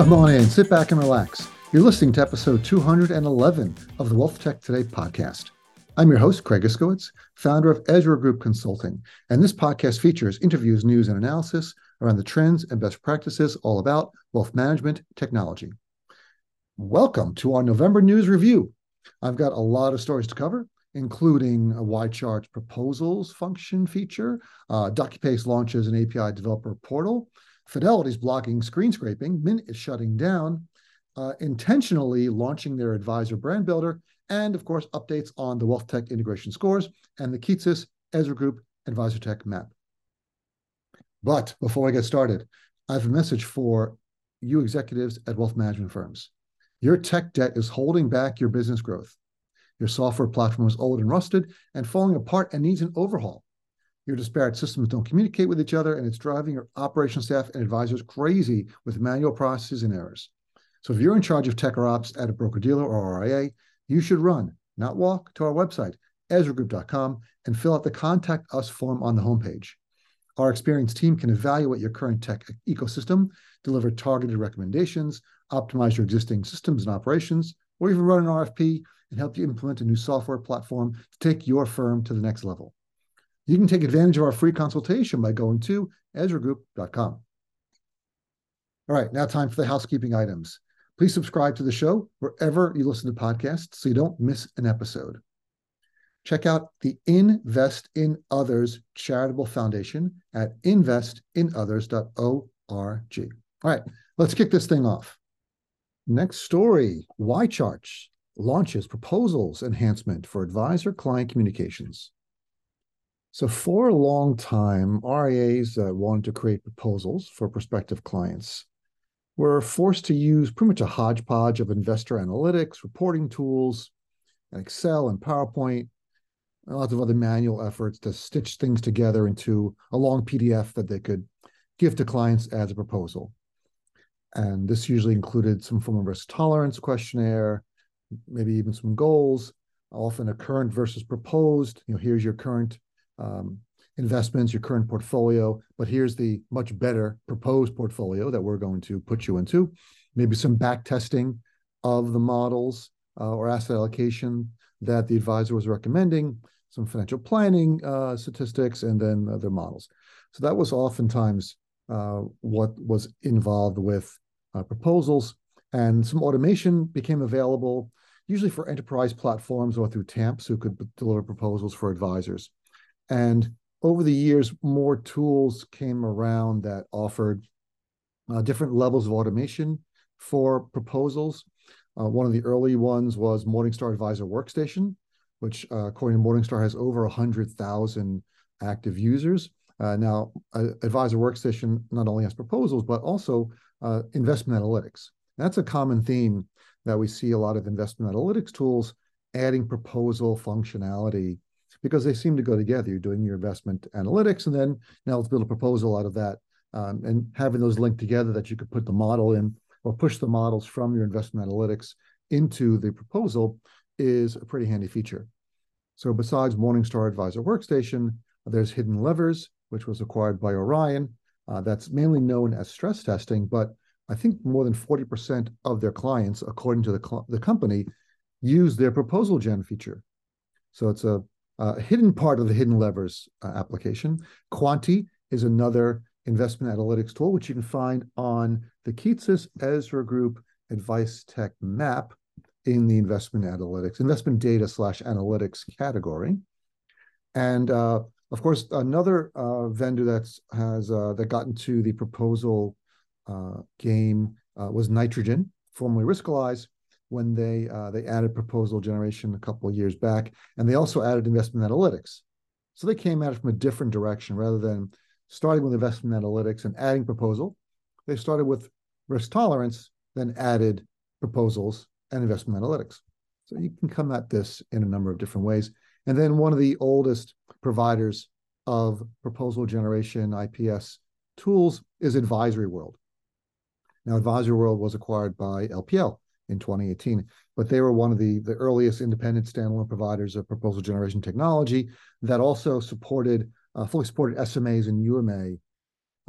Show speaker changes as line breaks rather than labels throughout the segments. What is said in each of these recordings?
Come on in, sit back and relax. You're listening to episode 211 of the Wealth Tech Today podcast. I'm your host, Craig Iskowitz, founder of Ezra Group Consulting, and this podcast features interviews, news, and analysis around the trends and best practices all about wealth management technology. Welcome to our November news review. I've got a lot of stories to cover, including a YChart's proposals function feature, uh, DocuPace launches an API developer portal, Fidelity's blocking screen scraping, Mint is shutting down, uh, intentionally launching their advisor brand builder, and of course, updates on the Wealth Tech integration scores and the Kitces Ezra Group Advisor Tech map. But before I get started, I have a message for you executives at wealth management firms. Your tech debt is holding back your business growth. Your software platform is old and rusted and falling apart and needs an overhaul. Your disparate systems don't communicate with each other, and it's driving your operational staff and advisors crazy with manual processes and errors. So, if you're in charge of tech or ops at a broker dealer or RIA, you should run, not walk, to our website, EzraGroup.com, and fill out the Contact Us form on the homepage. Our experienced team can evaluate your current tech ecosystem, deliver targeted recommendations, optimize your existing systems and operations, or even run an RFP and help you implement a new software platform to take your firm to the next level. You can take advantage of our free consultation by going to EzraGroup.com. All right, now time for the housekeeping items. Please subscribe to the show wherever you listen to podcasts so you don't miss an episode. Check out the Invest in Others Charitable Foundation at investinothers.org. All right, let's kick this thing off. Next story YCharts launches proposals enhancement for advisor client communications. So, for a long time, RIAs that wanted to create proposals for prospective clients were forced to use pretty much a hodgepodge of investor analytics, reporting tools, and Excel and PowerPoint, and lots of other manual efforts to stitch things together into a long PDF that they could give to clients as a proposal. And this usually included some form of risk tolerance questionnaire, maybe even some goals, often a current versus proposed. You know, here's your current um, investments, your current portfolio, but here's the much better proposed portfolio that we're going to put you into. Maybe some back testing of the models uh, or asset allocation that the advisor was recommending, some financial planning uh, statistics, and then other models. So that was oftentimes uh, what was involved with uh, proposals, and some automation became available, usually for enterprise platforms or through TAMPs who could deliver proposals for advisors. And over the years, more tools came around that offered uh, different levels of automation for proposals. Uh, one of the early ones was Morningstar Advisor Workstation, which, uh, according to Morningstar, has over 100,000 active users. Uh, now, Advisor Workstation not only has proposals, but also uh, investment analytics. That's a common theme that we see a lot of investment analytics tools adding proposal functionality because they seem to go together. You're doing your investment analytics, and then now let's build a proposal out of that, um, and having those linked together that you could put the model in or push the models from your investment analytics into the proposal is a pretty handy feature. So besides Morningstar Advisor Workstation, there's Hidden Levers, which was acquired by Orion. Uh, that's mainly known as stress testing, but I think more than 40% of their clients, according to the, the company, use their proposal gen feature. So it's a uh, hidden part of the hidden levers uh, application. Kwanti is another investment analytics tool, which you can find on the Kitces Ezra Group Advice Tech map in the investment analytics, investment data slash analytics category. And uh, of course, another uh, vendor that's has uh, that got into the proposal uh, game was Nitrogen, formerly Riskalyze, when they uh, they added proposal generation a couple of years back, and they also added investment analytics. So they came at it from a different direction rather than starting with investment analytics and adding proposal. They started with risk tolerance, then added proposals and investment analytics. So you can come at this in a number of different ways. And then one of the oldest providers of proposal generation IPS tools is Advisory World. Now, Advisory World was acquired by LPL in 2018. But they were one of the, the earliest independent standalone providers of proposal generation technology that also supported, uh, fully supported SMAs and UMA,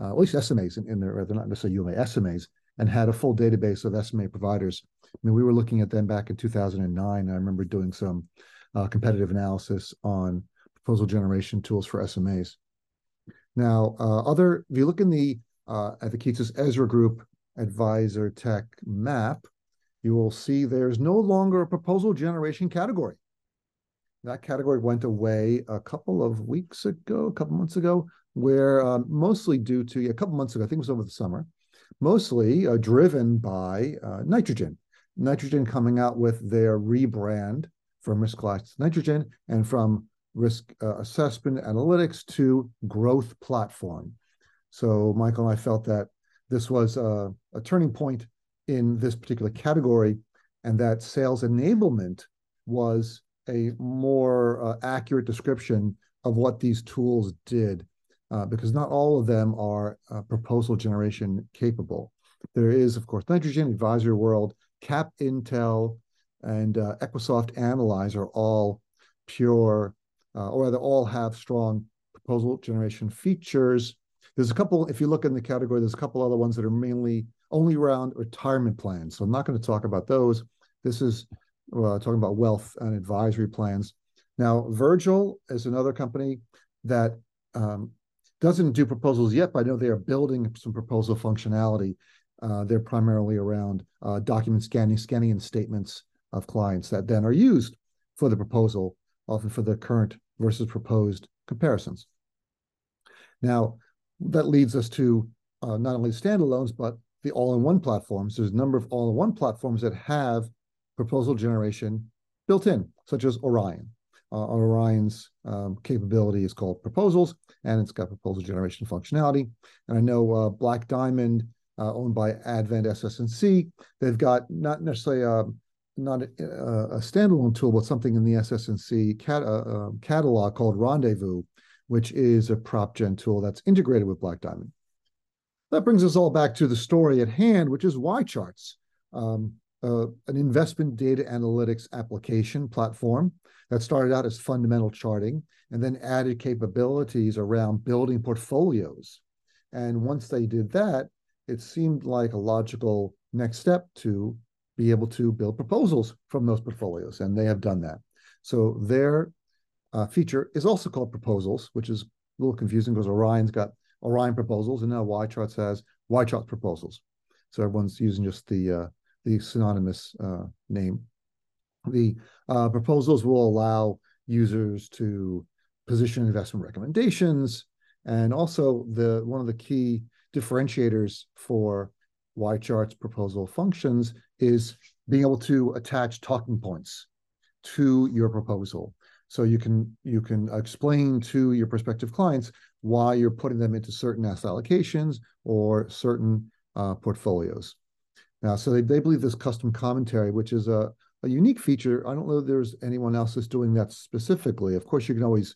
uh, at least SMAs in, in there, they're not necessarily UMA, SMAs, and had a full database of SMA providers. I mean, we were looking at them back in 2009. I remember doing some uh, competitive analysis on proposal generation tools for SMAs. Now, uh, other if you look in the uh, at the Kitces Ezra Group Advisor Tech map, you will see there's no longer a proposal generation category. That category went away a couple of weeks ago, a couple months ago, where um, mostly due to a couple months ago, I think it was over the summer, mostly uh, driven by uh, nitrogen. Nitrogen coming out with their rebrand from Riskalyze nitrogen and from risk uh, assessment analytics to growth platform. So Michael and I felt that this was a, a turning point in this particular category and that sales enablement was a more uh, accurate description of what these tools did uh, because not all of them are uh, proposal generation capable. There is, of course, Nitrogen, Advisory World, Cap Intel, and uh, Equisoft Analyze are all pure, uh, or rather, all have strong proposal generation features. There's a couple, if you look in the category, there's a couple other ones that are mainly only around retirement plans. So I'm not going to talk about those. This is uh, talking about wealth and advisory plans. Now, Virgil is another company that um, doesn't do proposals yet, but I know they are building some proposal functionality. Uh, they're primarily around uh, document scanning, scanning in statements of clients that then are used for the proposal, often for the current versus proposed comparisons. Now, that leads us to uh, not only standalones, but the all-in-one platforms. There's a number of all-in-one platforms that have proposal generation built in, such as Orion. Uh, Orion's um, capability is called proposals, and it's got proposal generation functionality. And I know uh, Black Diamond, uh, owned by Advent SS&C, they've got not necessarily a, um, not a, a, standalone tool, but something in the SS&C cat, uh, um, catalog called Rendezvous, which is a prop gen tool that's integrated with Black Diamond. That brings us all back to the story at hand, which is YCharts, um, uh, an investment data analytics application platform that started out as fundamental charting and then added capabilities around building portfolios. And once they did that, it seemed like a logical next step to be able to build proposals from those portfolios, and they have done that. So their uh, feature is also called proposals, which is a little confusing because Orion's got Orion proposals, and now YCharts has YCharts proposals. So everyone's using just the uh, the synonymous uh, name. The uh, proposals will allow users to position investment recommendations, and also the one of the key differentiators for YChart's proposal functions is being able to attach talking points to your proposal. So you can you can explain to your prospective clients why you're putting them into certain asset allocations or certain uh, portfolios. Now, so they, they believe this custom commentary, which is a, a unique feature. I don't know if there's anyone else that's doing that specifically. Of course, you can always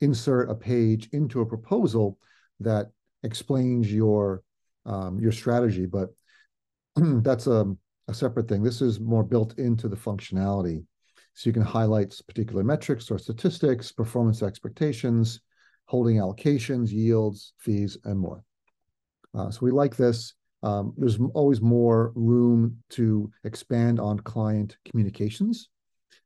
insert a page into a proposal that explains your um, your strategy, but that's a, a separate thing. This is more built into the functionality. So you can highlight particular metrics or statistics, performance expectations, holding allocations, yields, fees, and more. Uh, so we like this. Um, there's always more room to expand on client communications.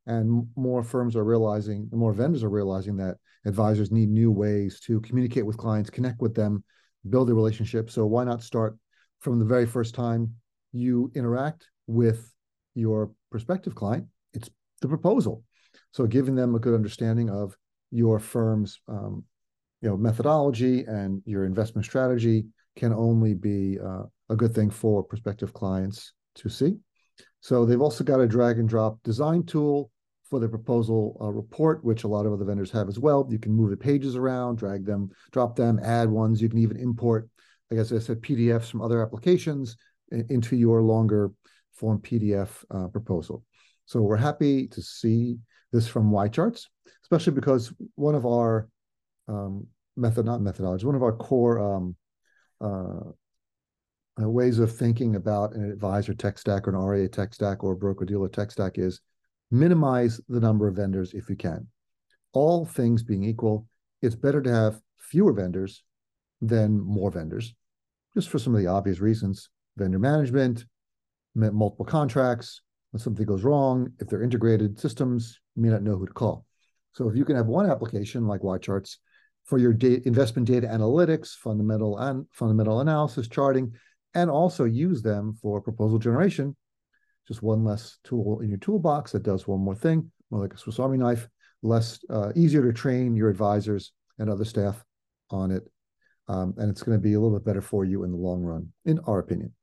And more firms are realizing, more vendors are realizing that advisors need new ways to communicate with clients, connect with them, build a relationship. So why not start from the very first time you interact with your prospective client? It's the proposal. So giving them a good understanding of your firm's um, you know methodology and your investment strategy can only be uh, a good thing for prospective clients to see. So they've also got a drag and drop design tool for the proposal uh, report, which a lot of other vendors have as well. You can move the pages around, drag them, drop them, add ones. You can even import, like I said, PDFs from other applications into your longer form PDF uh, proposal. So we're happy to see this from YCharts, especially because one of our um, method, not methodology, one of our core um, uh, uh, ways of thinking about an advisor tech stack or an RIA tech stack or a broker dealer tech stack is minimize the number of vendors if you can. All things being equal, it's better to have fewer vendors than more vendors, just for some of the obvious reasons. vendor management, multiple contracts. When something goes wrong, if they're integrated systems, you may not know who to call. So if you can have one application like YCharts for your data, investment data analytics, fundamental and fundamental analysis, charting, and also use them for proposal generation, just one less tool in your toolbox that does one more thing, more like a Swiss Army knife, less uh, easier to train your advisors and other staff on it. Um, and it's going to be a little bit better for you in the long run, in our opinion.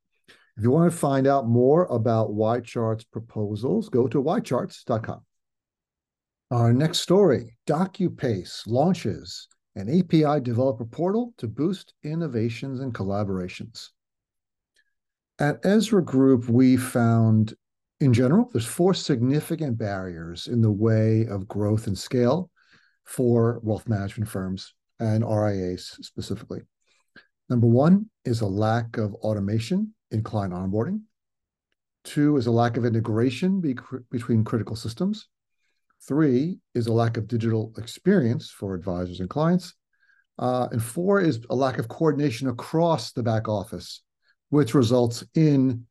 If you want to find out more about Y Charts proposals, go to ycharts.com. Our next story DocuPace launches an API developer portal to boost innovations and collaborations. At Ezra Group, we found in general, there's four significant barriers in the way of growth and scale for wealth management firms and RIAs specifically. Number one is a lack of automation in client onboarding. Two is a lack of integration be- between critical systems. Three is a lack of digital experience for advisors and clients. Uh, and four is a lack of coordination across the back office, which results in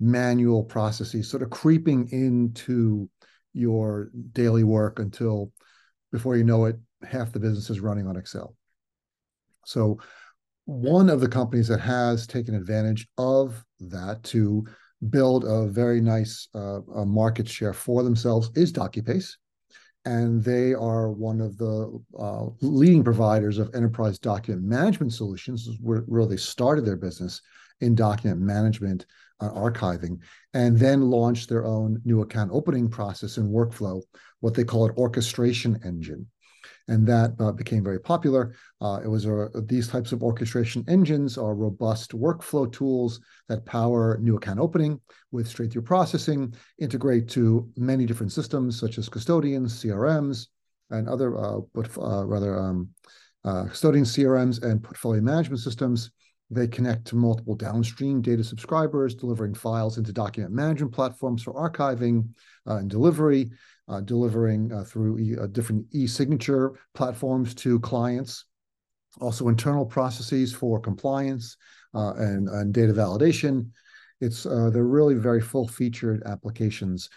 manual processes sort of creeping into your daily work until before you know it, half the business is running on Excel. So, one of the companies that has taken advantage of that to build a very nice uh, a market share for themselves is DocuPace. And they are one of the uh, leading providers of enterprise document management solutions, where, where they started their business in document management uh, archiving, and then launched their own new account opening process and workflow, what they call an orchestration engine. And that uh, became very popular. Uh, it was a, these types of orchestration engines are robust workflow tools that power new account opening with straight through processing, integrate to many different systems such as custodians, CRMs, and other, uh, but uh, rather um, uh, custodian CRMs and portfolio management systems they connect to multiple downstream data subscribers, delivering files into document management platforms for archiving uh, and delivery, uh, delivering uh, through e uh, different e-signature platforms to clients. Also, internal processes for compliance uh, and, and, data validation. It's uh, they're really very full-featured applications.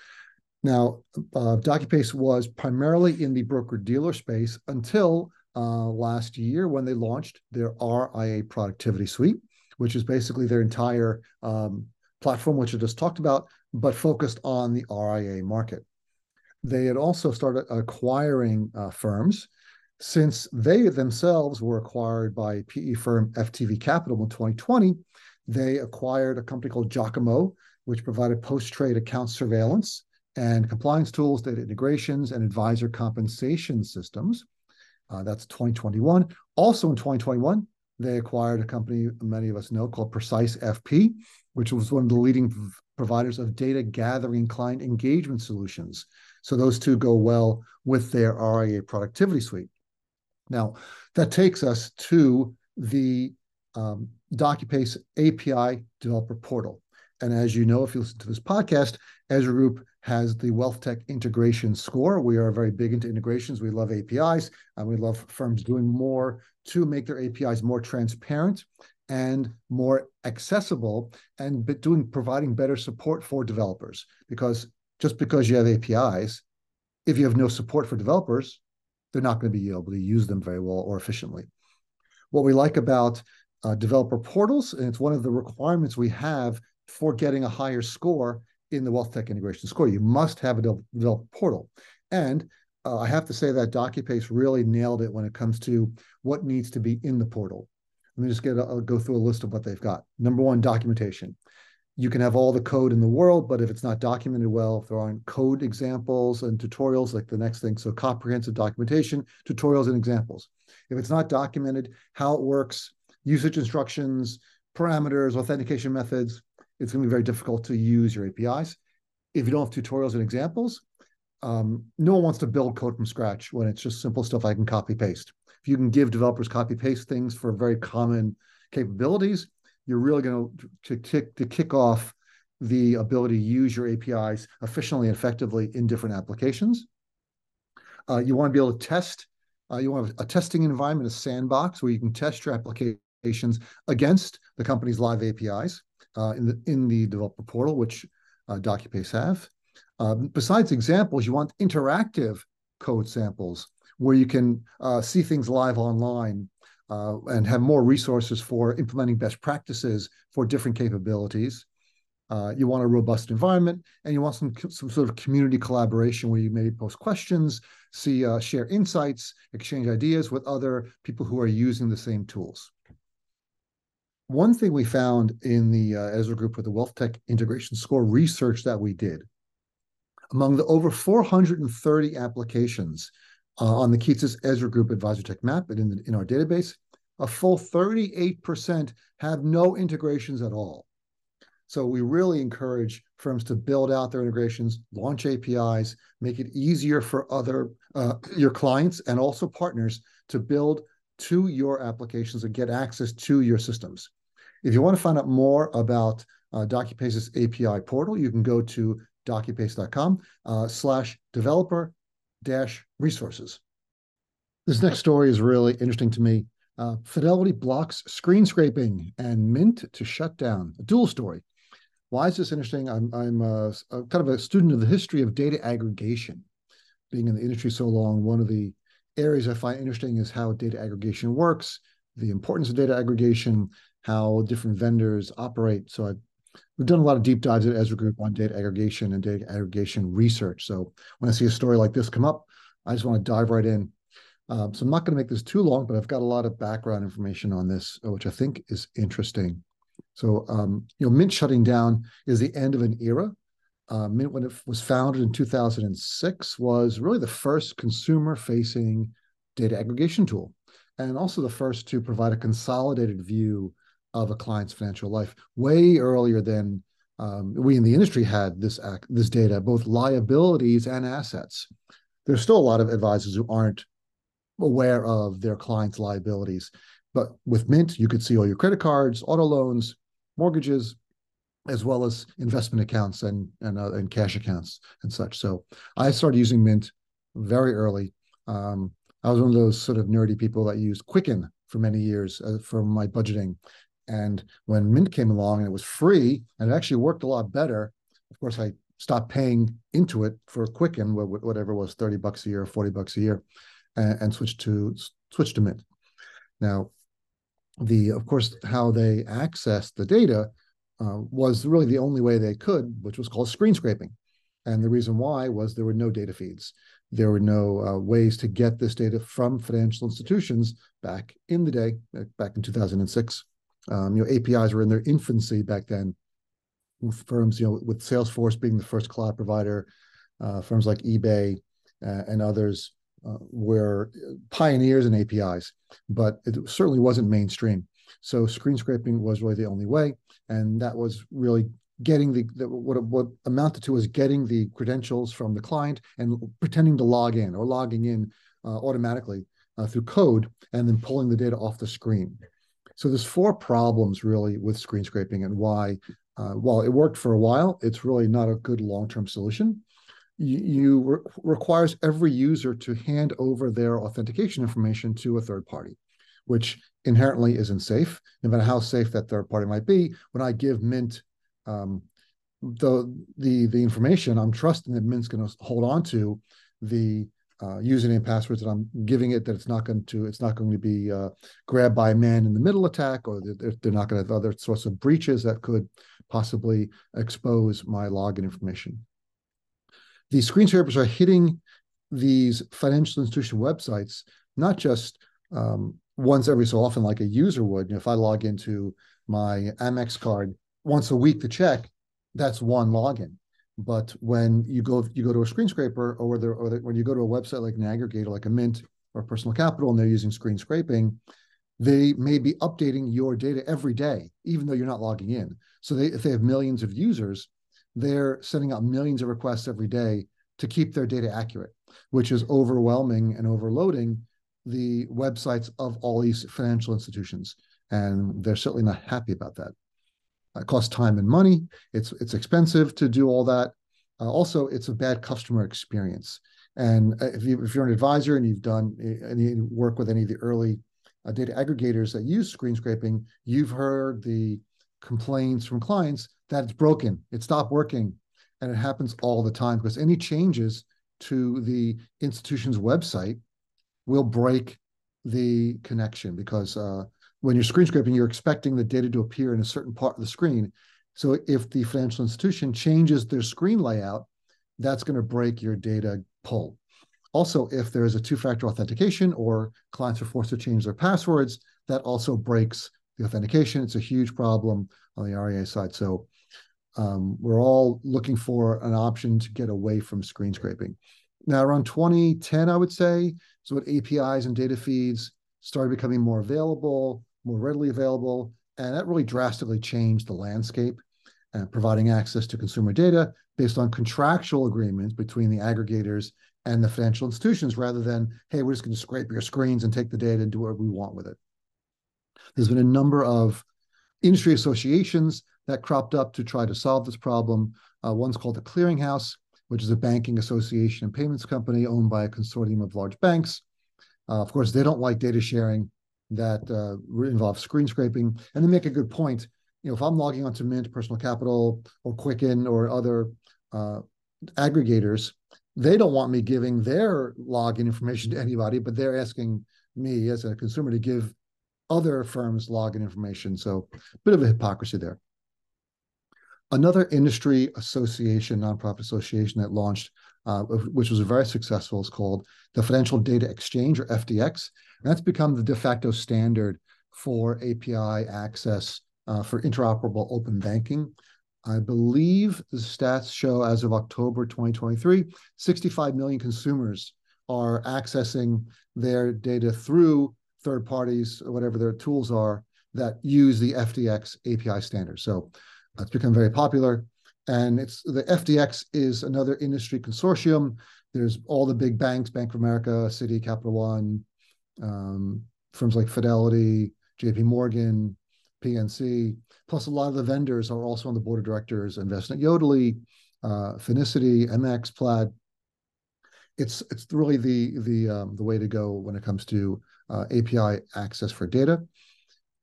Now, DocuPace was primarily in the broker-dealer space until uh, last year when they launched their RIA Productivity Suite, which is basically their entire um, platform, which I just talked about, but focused on the RIA market. They had also started acquiring uh, firms since they themselves were acquired by PE firm FTV Capital in 2020. They acquired a company called Jacamo, which provided post trade account surveillance and compliance tools, data integrations, and advisor compensation systems. Uh, that's 2021. Also in 2021, they acquired a company many of us know called Precise FP, which was one of the leading providers of data gathering client engagement solutions. So those two go well with their RIA productivity suite. Now, that takes us to the um, DocuPace API developer portal. And as you know, if you listen to this podcast, Ezra Group has the Wealth Tech Integration Score. We are very big into integrations. We love APIs, and we love firms doing more to make their APIs more transparent and more accessible, and doing providing better support for developers. Because just because you have APIs, if you have no support for developers, they're not going to be able to use them very well or efficiently. What we like about uh, developer portals, and it's one of the requirements we have for getting a higher score in the Wealth Tech Integration Score. You must have a developer portal. And uh, I have to say that DocuPace really nailed it when it comes to what needs to be in the portal. Let me just get go through a list of what they've got. Number one, documentation. You can have all the code in the world, but if it's not documented well, if there aren't code examples and tutorials, like the next thing, so comprehensive documentation, tutorials and examples. If it's not documented, how it works, usage instructions, parameters, authentication methods, it's going to be very difficult to use your APIs. If you don't have tutorials and examples, um, no one wants to build code from scratch when it's just simple stuff I can copy paste. If you can give developers copy paste things for very common capabilities, you're really going to, to, to kick off the ability to use your APIs efficiently and effectively in different applications. Uh, you want to be able to test. Uh, you want a testing environment, a sandbox where you can test your applications against the company's live APIs uh, in the in the developer portal, which uh, DocuPace have. Um, besides examples, you want interactive code samples where you can uh, see things live online uh, and have more resources for implementing best practices for different capabilities. Uh, you want a robust environment, and you want some some sort of community collaboration where you maybe post questions, see uh, share insights, exchange ideas with other people who are using the same tools. One thing we found in the uh, Ezra group with the Wealth Tech Integration Score research that we did, among the over 430 applications uh, on the Kitces Ezra Group Advisor Tech Map and in, the, in our database, a full 38% have no integrations at all. So we really encourage firms to build out their integrations, launch APIs, make it easier for other uh, your clients and also partners to build to your applications and get access to your systems. If you want to find out more about uh, DocuPace's API portal, you can go to docupace.com uh, slash developer dash resources. This next story is really interesting to me. Uh, Fidelity blocks screen scraping and Mint to shut down. A dual story. Why is this interesting? I'm, I'm a, a kind of a student of the history of data aggregation. Being in the industry so long, one of the areas I find interesting is how data aggregation works, the importance of data aggregation, how different vendors operate. So I've we've done a lot of deep dives at Ezra Group on data aggregation and data aggregation research. So when I see a story like this come up, I just want to dive right in. Um, so I'm not going to make this too long, but I've got a lot of background information on this, uh, which I think is interesting. So, um, you know, Mint shutting down is the end of an era. Uh, Mint, when it was founded in 2006, was really the first consumer-facing data aggregation tool, and also the first to provide a consolidated view of a client's financial life, way earlier than um, we in the industry had this act, this data, both liabilities and assets. There's still a lot of advisors who aren't aware of their clients' liabilities. But with Mint, you could see all your credit cards, auto loans, mortgages, as well as investment accounts and and, uh, and cash accounts and such. So I started using Mint very early. Um, I was one of those sort of nerdy people that used Quicken for many years uh, for my budgeting. And when Mint came along and it was free and it actually worked a lot better, of course, I stopped paying into it for Quicken, whatever was, 30 bucks a year, 40 bucks a year, and, and switched to switched to Mint. Now, the of course how they accessed the data uh, was really the only way they could, which was called screen scraping. And the reason why was there were no data feeds. There were no uh, ways to get this data from financial institutions back in the day, back in 2006. Um, you know, APIs were in their infancy back then. Firms, you know, with Salesforce being the first cloud provider, uh, firms like eBay uh, and others uh, were pioneers in APIs, but it certainly wasn't mainstream. So screen scraping was really the only way, and that was really getting the, the what what amounted to was getting the credentials from the client and pretending to log in or logging in uh, automatically uh, through code and then pulling the data off the screen. So there's four problems really with screen scraping and why, uh, while it worked for a while, it's really not a good long-term solution you, re requires every user to hand over their authentication information to a third party, which inherently isn't safe. No matter how safe that third party might be, when I give Mint um, the the the information, I'm trusting that Mint's going to hold on to the uh, username passwords that I'm giving it. That it's not going to it's not going to be uh, grabbed by a man in the middle attack, or they're, they're not going to have other sorts of breaches that could possibly expose my login information screen scrapers are hitting these financial institution websites, not just um, once every so often, like a user would. You know, if I log into my Amex card once a week to check, that's one login. But when you go you go to a screen scraper, or, or when you go to a website like an aggregator, like a Mint or Personal Capital, and they're using screen scraping, they may be updating your data every day, even though you're not logging in. So they, if they have millions of users, they're sending out millions of requests every day to keep their data accurate, which is overwhelming and overloading the websites of all these financial institutions. And they're certainly not happy about that. It costs time and money. It's it's expensive to do all that. Uh, also, it's a bad customer experience. And uh, if, you, if you're an advisor and you've done uh, any work with any of the early uh, data aggregators that use screen scraping, you've heard the complaints from clients that it's broken, it stopped working, and it happens all the time because any changes to the institution's website will break the connection because uh, when you're screen scraping, you're expecting the data to appear in a certain part of the screen. So if the financial institution changes their screen layout, that's going to break your data pull. Also, if there is a two-factor authentication or clients are forced to change their passwords, that also breaks the authentication. It's a huge problem on the RIA side. So um, we're all looking for an option to get away from screen scraping. Now, around 2010, I would say, is what APIs and data feeds started becoming more available, more readily available, and that really drastically changed the landscape, uh, providing access to consumer data based on contractual agreements between the aggregators and the financial institutions rather than, hey, we're just going to scrape your screens and take the data and do whatever we want with it. There's been a number of industry associations that cropped up to try to solve this problem. Uh, one's called the Clearinghouse, which is a banking association and payments company owned by a consortium of large banks. Uh, of course, they don't like data sharing that uh, involves screen scraping, and they make a good point. You know, if I'm logging onto Mint, Personal Capital, or Quicken, or other uh, aggregators, they don't want me giving their login information to anybody, but they're asking me as a consumer to give other firms login information. So, a bit of a hypocrisy there. Another industry association, nonprofit association that launched, uh, which was very successful, is called the Financial Data Exchange or FDX. And that's become the de facto standard for API access uh, for interoperable open banking. I believe the stats show as of October 2023, 65 million consumers are accessing their data through third parties, whatever their tools are, that use the FDX API standard. So it's become very popular. And it's the FDX is another industry consortium. There's all the big banks, Bank of America, Citi, Capital One, um, firms like Fidelity, JP Morgan, PNC, plus a lot of the vendors are also on the board of directors, Envestnet Yodlee, uh, Finicity, MX, Plaid. It's it's really the the um, the way to go when it comes to uh, API access for data.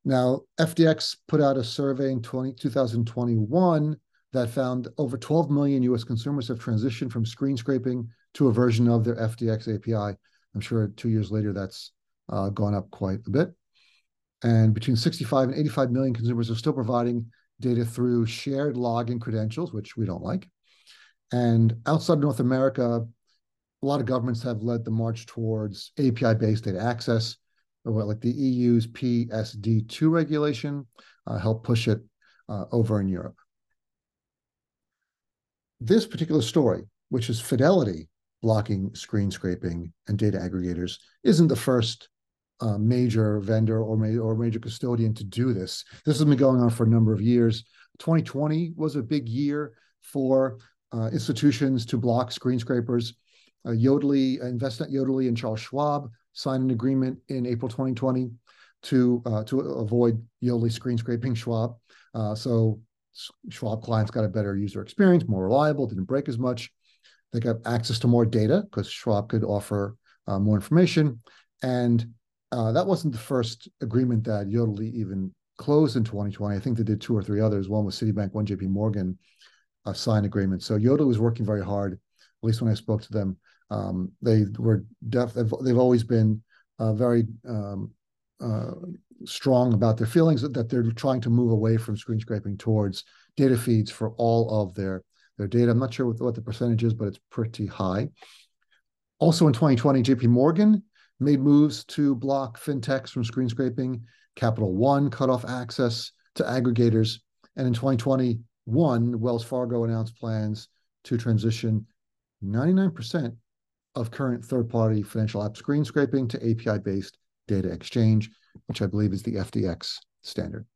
Now, FDX put out a survey in 20, 2021 that found over 12 million US consumers have transitioned from screen scraping to a version of their FDX API. I'm sure two years later that's uh, gone up quite a bit. And between 65 and 85 million consumers are still providing data through shared login credentials, which we don't like. And outside of North America, a lot of governments have led the march towards API based data access or like the EU's PSD2 regulation uh, helped push it uh, over in Europe. This particular story, which is Fidelity blocking screen scraping and data aggregators, isn't the first uh, major vendor or, ma- or major custodian to do this. This has been going on for a number of years. 2020 was a big year for uh, institutions to block screen scrapers. Uh, Yodlee, Envestnet Yodlee, and Charles Schwab signed an agreement in April 2020 to uh, to avoid Yodlee screen scraping Schwab. Uh, so Schwab clients got a better user experience, more reliable, didn't break as much. They got access to more data because Schwab could offer uh, more information. And uh, that wasn't the first agreement that Yodlee even closed in 2020. I think they did two or three others. One was Citibank, one JP Morgan signed agreement. So Yodlee was working very hard, at least when I spoke to them, um, they were def- they've, they've always been uh, very um, uh, strong about their feelings that, that they're trying to move away from screen scraping towards data feeds for all of their their data. I'm not sure what, what the percentage is, but it's pretty high. Also in 2020, JP Morgan made moves to block fintechs from screen scraping. Capital One cut off access to aggregators. And in 2021, Wells Fargo announced plans to transition 99% of current third-party financial app screen scraping to API-based data exchange, which I believe is the FDX standard.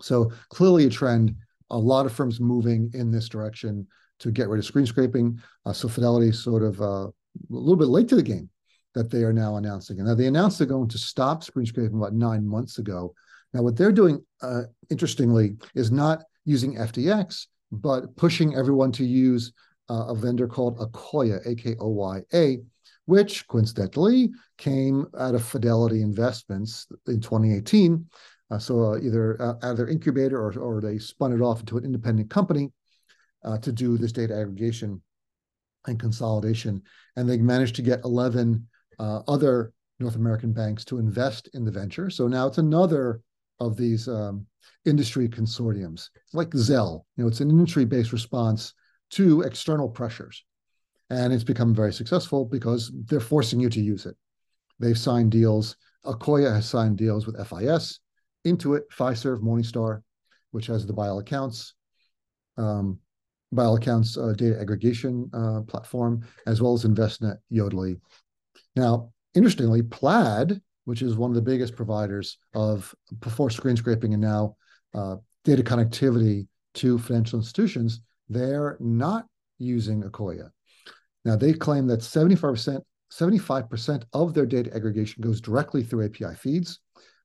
So clearly a trend, a lot of firms moving in this direction to get rid of screen scraping. Uh, so Fidelity sort of uh, a little bit late to the game that they are now announcing. And now they announced they're going to stop screen scraping about nine months ago. Now what they're doing, uh, interestingly, is not using FDX, but pushing everyone to use uh, a vendor called Akoya, A-K-O-Y-A, which coincidentally came out of Fidelity Investments in 2018. Uh, so uh, either uh, out of their incubator or, or they spun it off into an independent company uh, to do this data aggregation and consolidation. And they managed to get 11 uh, other North American banks to invest in the venture. So now it's another of these um, industry consortiums, like Zelle. You know, it's an industry-based response to external pressures. And it's become very successful because they're forcing you to use it. They've signed deals. Akoya has signed deals with FIS, Intuit, Fiserv, Morningstar, which has the ByAllAccounts, um, Accounts uh, data aggregation uh, platform, as well as Envestnet, Yodlee. Now, interestingly, Plaid, which is one of the biggest providers of before screen scraping and now uh, data connectivity to financial institutions, they're not using Akoya. Now, they claim that 75%, 75% of their data aggregation goes directly through API feeds,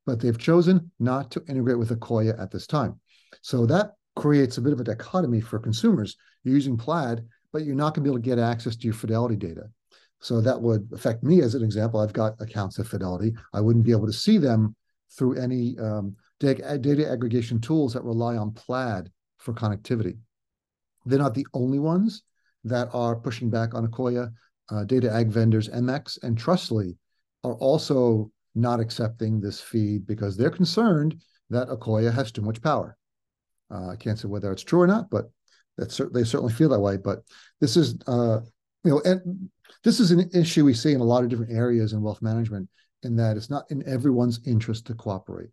but they've chosen not to integrate with Akoya at this time. So that creates a bit of a dichotomy for consumers. You're using Plaid, but you're not going to be able to get access to your Fidelity data. So that would affect me as an example. I've got accounts at Fidelity. I wouldn't be able to see them through any um, data, data aggregation tools that rely on Plaid for connectivity. They're not the only ones that are pushing back on Akoya. Uh, data ag vendors MX and Trustly are also not accepting this feed because they're concerned that Akoya has too much power. Uh, I can't say whether it's true or not, but that's they certainly feel that way. But this is, uh, you know, and this is an issue we see in a lot of different areas in wealth management, in that it's not in everyone's interest to cooperate,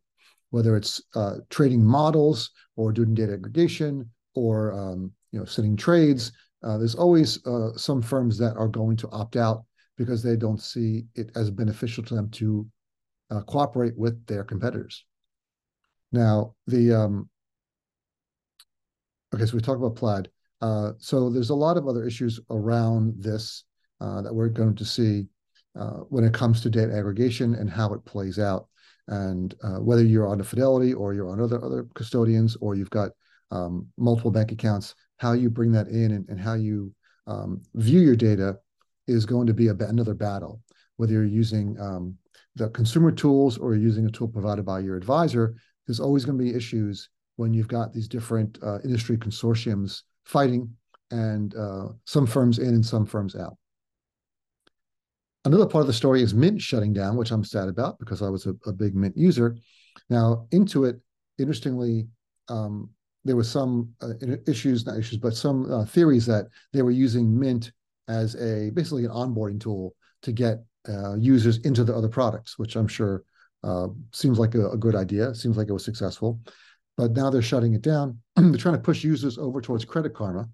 whether it's uh, trading models or doing data aggregation or um, you know setting trades. Uh, there's always uh, some firms that are going to opt out because they don't see it as beneficial to them to uh, cooperate with their competitors. Now, the um, okay, so we talk about Plaid. Uh, so there's a lot of other issues around this uh, that we're going to see uh, when it comes to data aggregation and how it plays out. And whether you're on a Fidelity or you're on other other custodians or you've got um, multiple bank accounts, how you bring that in and, and how you um, view your data is going to be a, another battle. Whether you're using um, the consumer tools or using a tool provided by your advisor, there's always going to be issues when you've got these different uh, industry consortiums fighting and uh, some firms in and some firms out. Another part of the story is Mint shutting down, which I'm sad about because I was a, a big Mint user. Now, Intuit, interestingly, um, there were some uh, issues, not issues, but some uh, theories that they were using Mint as a basically an onboarding tool to get uh, users into the other products, which I'm sure uh, seems like a, a, good idea. Seems like it was successful, but now they're shutting it down. they're trying to push users over towards Credit Karma,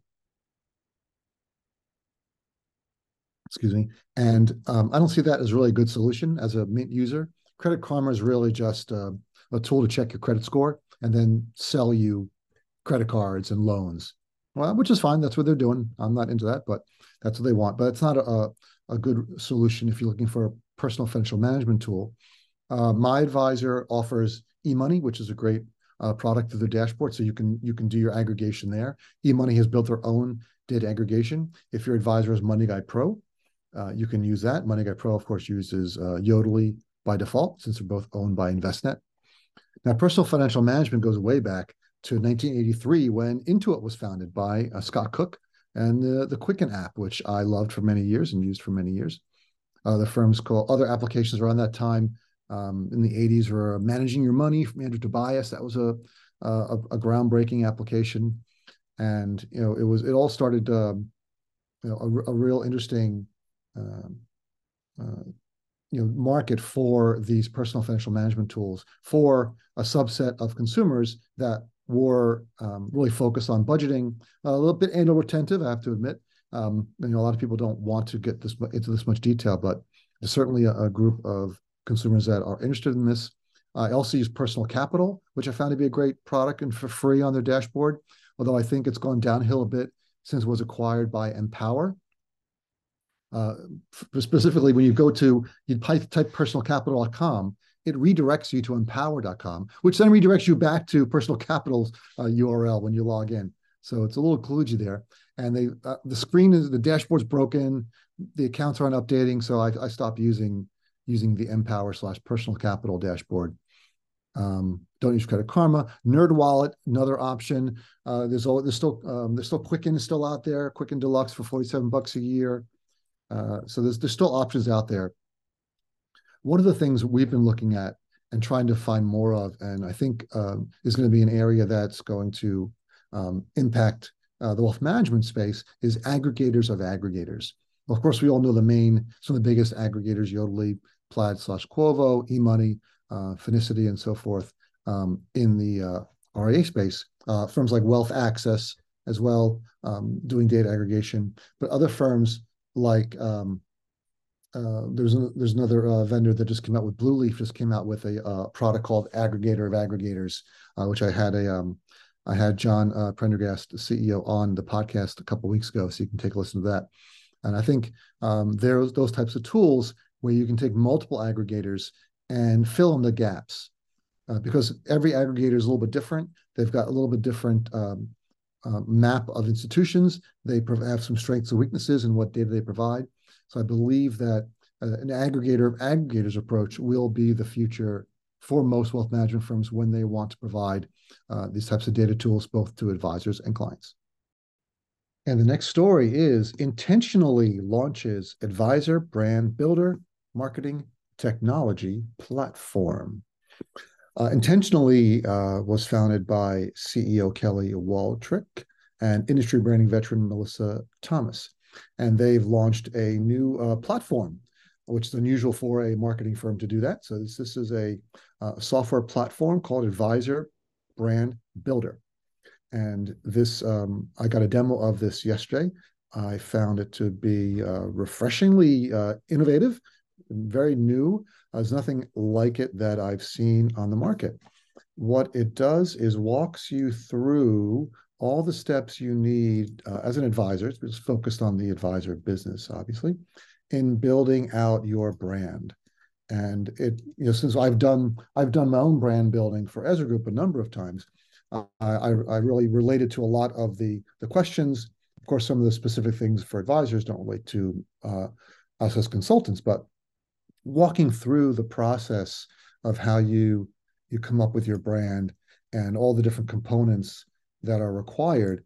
excuse me. And um, I don't see that as really a good solution as a Mint user. Credit Karma is really just uh, a tool to check your credit score and then sell you credit cards and loans. Well, which is fine. That's what they're doing. I'm not into that, but that's what they want. But it's not a, a good solution if you're looking for a personal financial management tool. Uh, my advisor offers eMoney, which is a great uh, product through the dashboard, so you can you can do your aggregation there. eMoney has built their own data aggregation. If your advisor is MoneyGuide Pro, uh, you can use that. MoneyGuide Pro, of course, uses uh, Yodlee by default since they're both owned by Envestnet. Now, personal financial management goes way back to 1983 when Intuit was founded by uh, Scott Cook and the, the Quicken app, which I loved for many years and used for many years. Uh, the firms called other applications around that time um, in the 80s were Managing Your Money from Andrew Tobias. That was a, a, a groundbreaking application. And, you know, it was, it all started, um, you know, a, a real interesting um, uh, you know market for these personal financial management tools for a subset of consumers that were um, really focused on budgeting a little bit anal retentive i have to admit. Um, you know a lot of people don't want to get this into this much detail but there's certainly a, a group of consumers that are interested in this. I also use personal capital which i found to be a great product and for free on their dashboard although i think it's gone downhill a bit since it was acquired by empower. Uh, specifically when you go to you type, type personalcapital.com it redirects you to empower.com which then redirects you back to personal capital's uh, url when you log in so it's a little kludgy there and they uh, the screen is the dashboard's broken the accounts aren't updating so i, I stopped using using the empower slash personal capital dashboard um, don't use Credit Karma. Nerd Wallet, another option. Uh, there's all there's still um, there's still Quicken still out there. Quicken Deluxe for 47 bucks a year. Uh, so there's there's still options out there. One of the things we've been looking at and trying to find more of, and I think um, is going to be an area that's going to um, impact uh, the wealth management space is aggregators of aggregators. Of course, we all know the main, some of the biggest aggregators, Yodlee, Plaid slash Quovo, eMoney, uh, Finicity, and so forth um, in the uh, RIA space. Uh, firms like Wealth Access as well, um, doing data aggregation, but other firms like um, uh, there's there's another uh, vendor that just came out with Blueleaf just came out with a uh, product called Aggregator of Aggregators, uh, which I had a um, I had John uh, Prendergast, the CEO, on the podcast a couple weeks ago, so you can take a listen to that. And I think um, there's those types of tools where you can take multiple aggregators and fill in the gaps because every aggregator is a little bit different. They've got a little bit different um, map of institutions. They have some strengths and weaknesses in what data they provide. So I believe that uh, an aggregator of aggregators approach will be the future for most wealth management firms when they want to provide uh, these types of data tools both to advisors and clients. And the next story is intentionally launches advisor brand builder marketing technology platform. Uh, intentionally uh, was founded by CEO Kelly Waltrick and industry branding veteran Melissa Thomas. And they've launched a new uh, platform, which is unusual for a marketing firm to do that. So this, this is a uh, software platform called Advisor Brand Builder. And this, um, I got a demo of this yesterday. I found it to be uh, refreshingly uh, innovative, very new. There's nothing like it that I've seen on the market. What it does is walks you through all the steps you need uh, as an advisor. It's focused on the advisor business, obviously, in building out your brand. And it, you know, since I've done I've done my own brand building for Ezra Group a number of times, uh, I, I really related to a lot of the the questions. Of course, some of the specific things for advisors don't relate to uh, us as consultants, but walking through the process of how you you come up with your brand and all the different components that are required.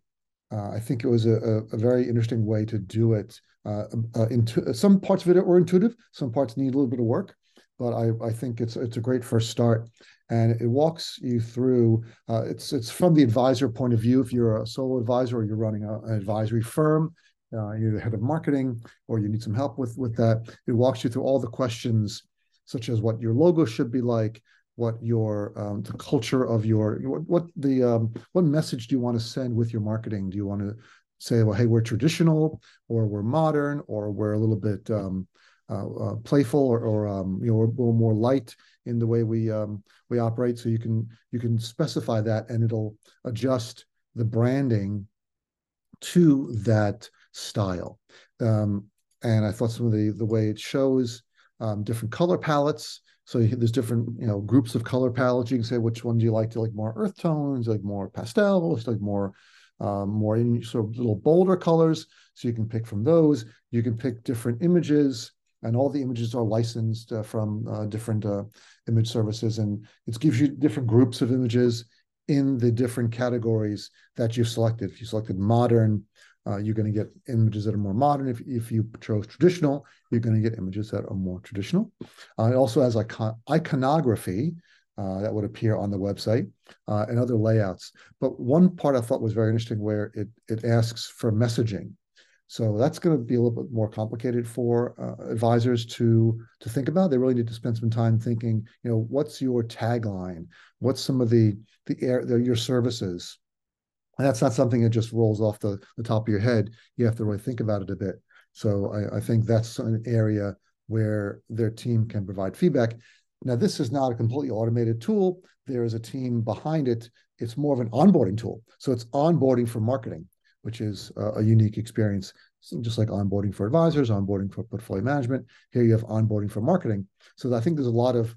Uh, I think it was a, a, very interesting way to do it. Uh, uh, some parts of it were intuitive, some parts need a little bit of work, but I, I think it's it's a great first start, and it walks you through. Uh, it's it's from the advisor point of view. If you're a solo advisor or you're running a, an advisory firm, uh, you're the head of marketing, or you need some help with with that. It walks you through all the questions, such as what your logo should be like, what your um, the culture of your what, what the um, what message do you want to send with your marketing? Do you want to say, well, hey, we're traditional, or we're modern, or we're a little bit um, uh, uh, playful, or, or um, you know, we're, we're, more light in the way we um, we operate. So you can you can specify that, and it'll adjust the branding to that style. Um, and I thought some of the the way it shows um, different color palettes. So there's different you know groups of color palettes. You can say which one do you like? Do you like more earth tones? like more pastels? like more um, more in sort of little bolder colors. So you can pick from those. You can pick different images, and all the images are licensed uh, from uh, different uh, image services, and it gives you different groups of images in the different categories that you've selected. If you selected modern, uh, you're going to get images that are more modern. If, if you chose traditional, you're going to get images that are more traditional. Uh, it also has icon iconography uh, that would appear on the website uh, and other layouts. But one part I thought was very interesting where it, it asks for messaging. So that's going to be a little bit more complicated for uh, advisors to to think about. They really need to spend some time thinking. You know, what's your tagline? What's some of the the air the, your services? And that's not something that just rolls off the, the top of your head. You have to really think about it a bit. So I, I think that's an area where their team can provide feedback. Now, this is not a completely automated tool. There is a team behind it. It's more of an onboarding tool. So it's onboarding for marketing, which is a, a unique experience. So just like onboarding for advisors, onboarding for portfolio management. Here you have onboarding for marketing. So I think there's a lot of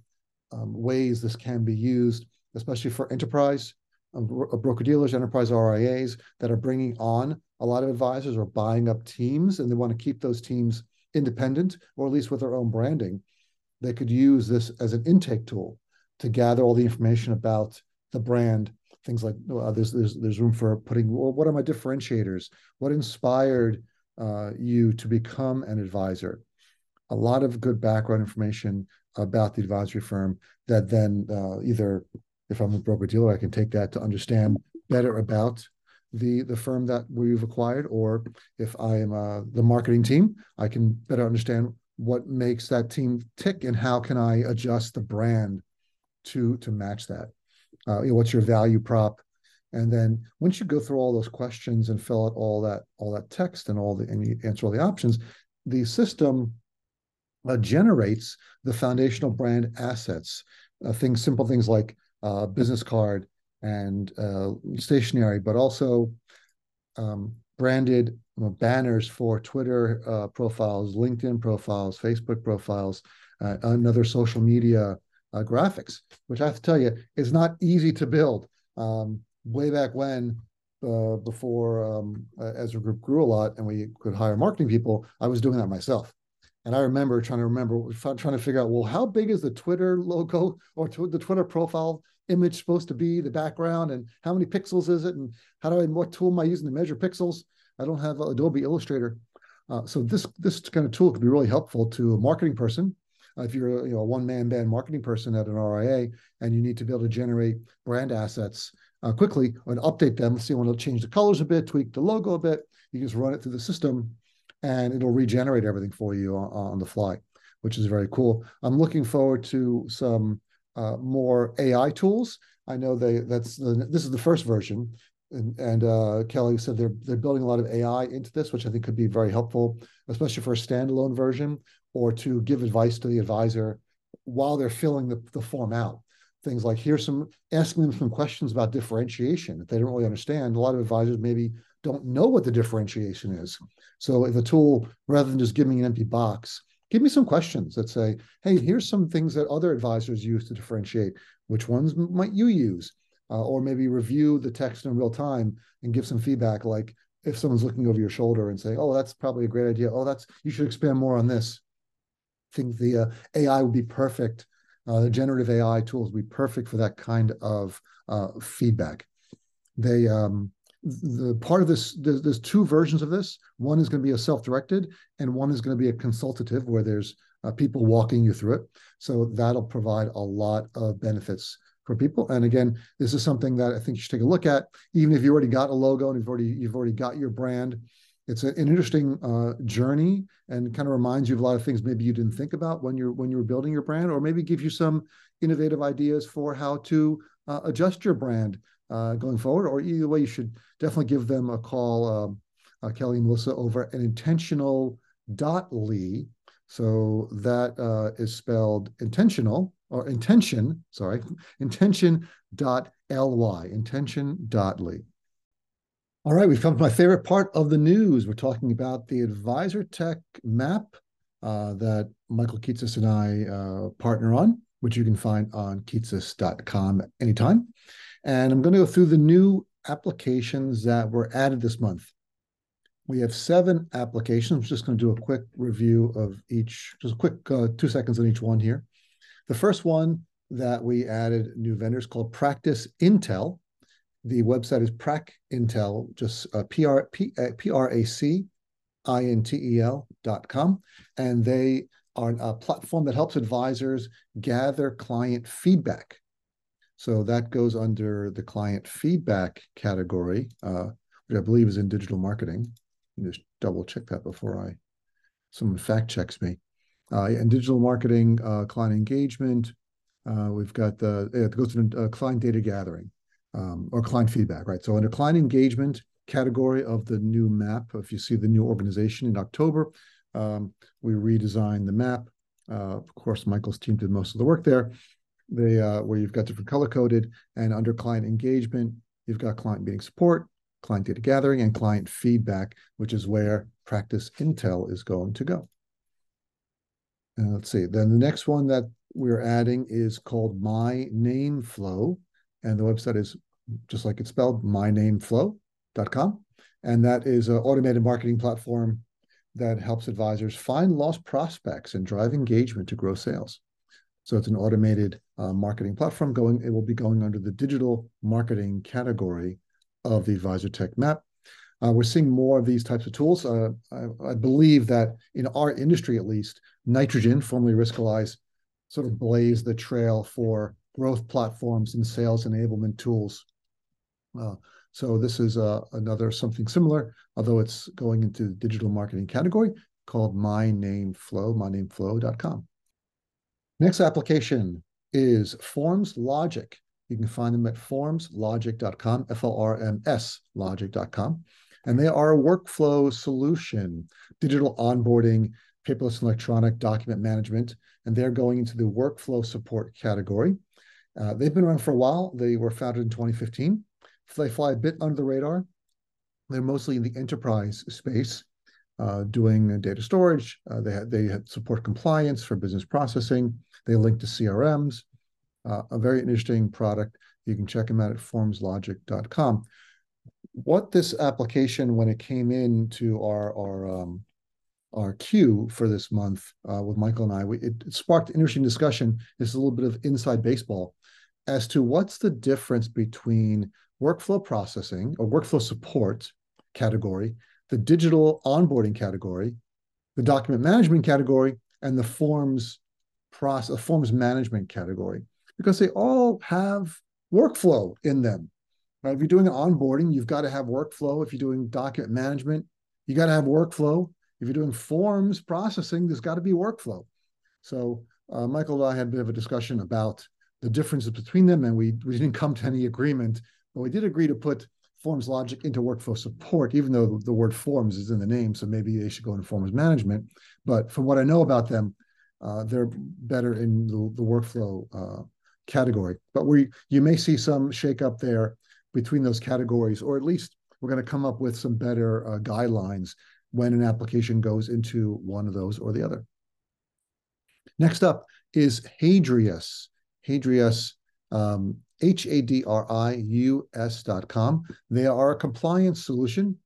um, ways this can be used, especially for enterprise broker dealers, enterprise RIAs that are bringing on a lot of advisors or buying up teams, and they want to keep those teams independent or at least with their own branding. They could use this as an intake tool to gather all the information about the brand. Things like uh, there's there's there's room for putting well, what are my differentiators? What inspired uh, you to become an advisor? A lot of good background information about the advisory firm that then uh, either if I'm a broker dealer, I can take that to understand better about the the firm that we've acquired, or if I am uh, the marketing team, I can better understand what makes that team tick and how can I adjust the brand to to match that. Uh, you know, what's your value prop? And then once you go through all those questions and fill out all that all that text and all the and you answer all the options, the system uh, generates the foundational brand assets. Uh, things simple things like uh, business card and uh, stationery, but also um, branded banners for Twitter uh, profiles, LinkedIn profiles, Facebook profiles, uh, and other social media uh, graphics, which I have to tell you is not easy to build. Um, way back when, uh, before um, Ezra Group grew a lot and we could hire marketing people, I was doing that myself. And I remember trying to remember, trying to figure out, well, how big is the Twitter logo or the Twitter profile image supposed to be, the background, and how many pixels is it, and how do I, what tool am I using to measure pixels? I don't have Adobe Illustrator. Uh, so this this kind of tool could be really helpful to a marketing person. Uh, if you're a, you know, a one-man band marketing person at an RIA and you need to be able to generate brand assets uh, quickly and update them, see you want to change the colors a bit, tweak the logo a bit, you just run it through the system and it'll regenerate everything for you on, on the fly, which is very cool. I'm looking forward to some uh, more AI tools. I know they that's the, this is the first version, and, and uh, Kelly said they're they're building a lot of AI into this, which I think could be very helpful, especially for a standalone version or to give advice to the advisor while they're filling the, the form out. Things like here's some asking them some questions about differentiation if they don't really understand. A lot of advisors maybe don't know what the differentiation is. So if a tool, rather than just giving an empty box, give me some questions that say, hey, here's some things that other advisors use to differentiate. Which ones might you use? Uh, or maybe review the text in real time and give some feedback, like if someone's looking over your shoulder and say, oh, that's probably a great idea. Oh, that's you should expand more on this. I think the uh, AI would be perfect. Uh, the generative AI tools would be perfect for that kind of uh, feedback. They um, the part of this there's, there's, two versions of this. One is going to be a self-directed and one is going to be a consultative where there's uh, people walking you through it. So that'll provide a lot of benefits for people. And again this is something that i think you should take a look at. Even if you already got a logo and you've already you've already got your brand it's an interesting uh, journey and kind of reminds you of a lot of things maybe you didn't think about when you're when you were building your brand or maybe gives you some innovative ideas for how to uh, adjust your brand uh, going forward, or either way, you should definitely give them a call, um, uh, Kelly and Melissa, over an intentional dot lee. So that uh, is spelled intentional or intention, sorry, intention dot ly, intention dot. All right, we've come to my favorite part of the news. We're talking about the Advisor Tech map uh, that Michael Kitces and I uh, partner on, which you can find on kitces.com anytime. And I'm going to go through the new applications that were added this month. We have seven applications. I'm just going to do a quick review of each, just a quick uh, two seconds on each one here. The first one that we added new vendors called Practice Intel. The website is Prac Intel, just uh, P-R, P, uh, dot com. And they are a platform that helps advisors gather client feedback so that goes under the client feedback category, uh, which I believe is in digital marketing. Just double check that before I someone fact checks me. Uh, and digital marketing, uh, client engagement. Uh, we've got the it goes to uh, client data gathering um, or client feedback, right? So under client engagement category of the new map, if you see the new organization in October, um, we redesigned the map. Uh, of course, Michael's team did most of the work there they uh, where you've got different color coded and under client engagement, you've got client meeting support, client data gathering, and client feedback, which is where practice intel is going to go. And let's see. Then the next one that we're adding is called My Name Flow, and the website is just like it's spelled, mynameflow.com, and that is an automated marketing platform that helps advisors find lost prospects and drive engagement to grow sales. So it's an automated uh, marketing platform going, it will be going under the digital marketing category of the Advisor Tech Map. Uh, we're seeing more of these types of tools. Uh, I, I, believe that in our industry, at least, Nitrogen, formerly Riskalyze, sort of blazed the trail for growth platforms and sales enablement tools. Uh, so this is uh, another something similar, although it's going into the digital marketing category called MyNameFlow, mynameflow.com. Next application is Forms Logic. You can find them at formslogic.com, F-O-R-M-S logic.com. And they are a workflow solution, digital onboarding, paperless and electronic document management, and they're going into the workflow support category. Uh, they've been around for a while. They were founded in 2015. They fly a bit under the radar. They're mostly in the enterprise space, uh, doing data storage. Uh, they they support compliance for business processing. They link to CRMs. Uh, a very interesting product. You can check them out at formslogic.com. What this application, when it came into our our um, our queue for this month uh, with Michael and I, we, it, it sparked interesting discussion. It's a little bit of inside baseball as to what's the difference between workflow processing or workflow support category, the digital onboarding category, the document management category, and the forms process forms management category because they all have workflow in them. Right? If you're doing onboarding, you've got to have workflow. If you're doing document management, you got to have workflow. If you're doing forms processing, there's got to be workflow. So uh, Michael and I had a bit of a discussion about the differences between them, and we, we didn't come to any agreement, but we did agree to put forms logic into workflow support, even though the word forms is in the name, so maybe they should go into forms management. But from what I know about them, uh, they're better in the, the workflow uh, category. But we you may see some shakeup there between those categories, or at least we're going to come up with some better uh, guidelines when an application goes into one of those or the other. Next up is Hadrius. Hadrius, um, H-A-D-R-I-U-S dot com. They are a compliance solution,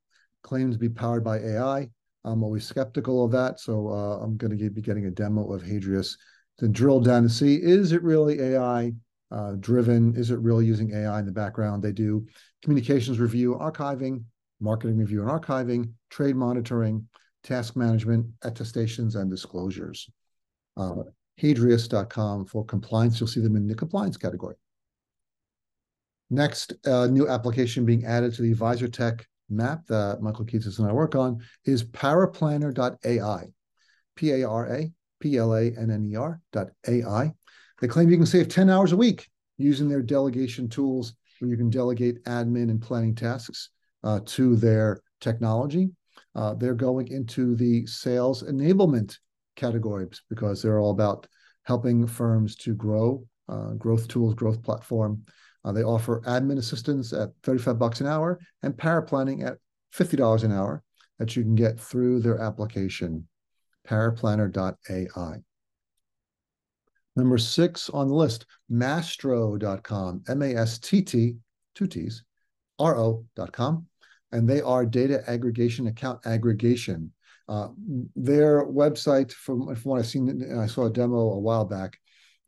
claimed to be powered by AI. I'm always skeptical of that, so uh, I'm going to be getting a demo of Hadrius to drill down to see, is it really AI uh, driven? Is it really using AI in the background? They do communications review, archiving, marketing review and archiving, trade monitoring, task management, attestations, and disclosures. Uh, Hadrius.com for compliance. You'll see them in the compliance category. Next uh, new application being added to the Advisor Tech map that Michael Kitces and I work on is paraplanner.ai. P-A-R-A, P-L-A-N-N-E-R dot A-I. They claim you can save 10 hours a week using their delegation tools where you can delegate admin and planning tasks uh, to their technology. Uh, they're going into the sales enablement categories because they're all about helping firms to grow, uh, growth tools, growth platform. Uh, they offer admin assistance at 35 bucks an hour and paraplanning at $50 an hour that you can get through their application, paraplanner.ai. Number six on the list, masttro.com, M-A-S-T-T, two T's, R-O.com and they are data aggregation, account aggregation. Uh, their website, from, from what I've seen, I saw a demo a while back,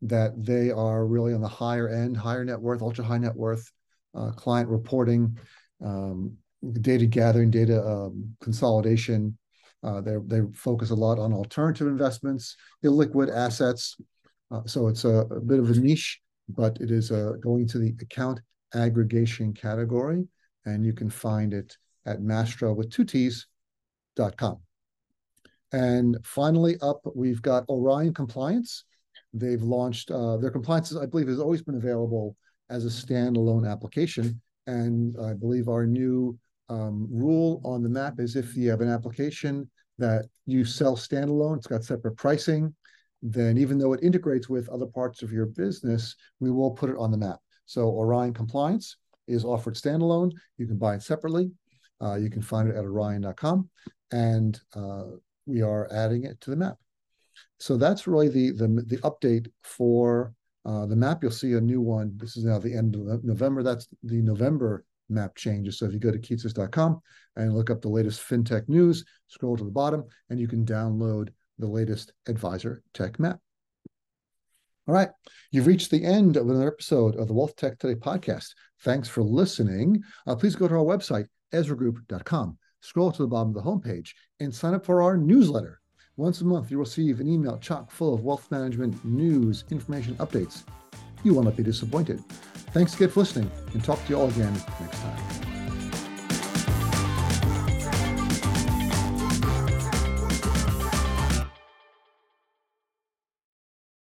that they are really on the higher end, higher net worth, ultra high net worth uh, client reporting, um, data gathering, data um, consolidation. Uh, they focus a lot on alternative investments, illiquid assets. Uh, so it's a, a, bit of a niche, but it is uh, going to the account aggregation category and you can find it at Masttro with two T's dot com. And finally, up we've got Orion Compliance. They've launched uh, their compliance, I believe, has always been available as a standalone application. And I believe our new um, rule on the map is if you have an application that you sell standalone, it's got separate pricing, then even though it integrates with other parts of your business, we will put it on the map. So Orion Compliance is offered standalone. You can buy it separately. Uh, you can find it at orion.com, and uh, we are adding it to the map. So that's really the the, the update for uh, the map. You'll see a new one. This is now the end of November. That's the November map changes. So if you go to kitces.com and look up the latest fintech news, scroll to the bottom, and you can download the latest advisor tech map. All right. You've reached the end of another episode of the Wealth Tech Today podcast. Thanks for listening. Uh, please go to our website, ezragroup.com. Scroll to the bottom of the homepage and sign up for our newsletter. Once a month, you'll receive an email chock full of wealth management news, information, updates. You will not be disappointed. Thanks again for listening and talk to you all again next time.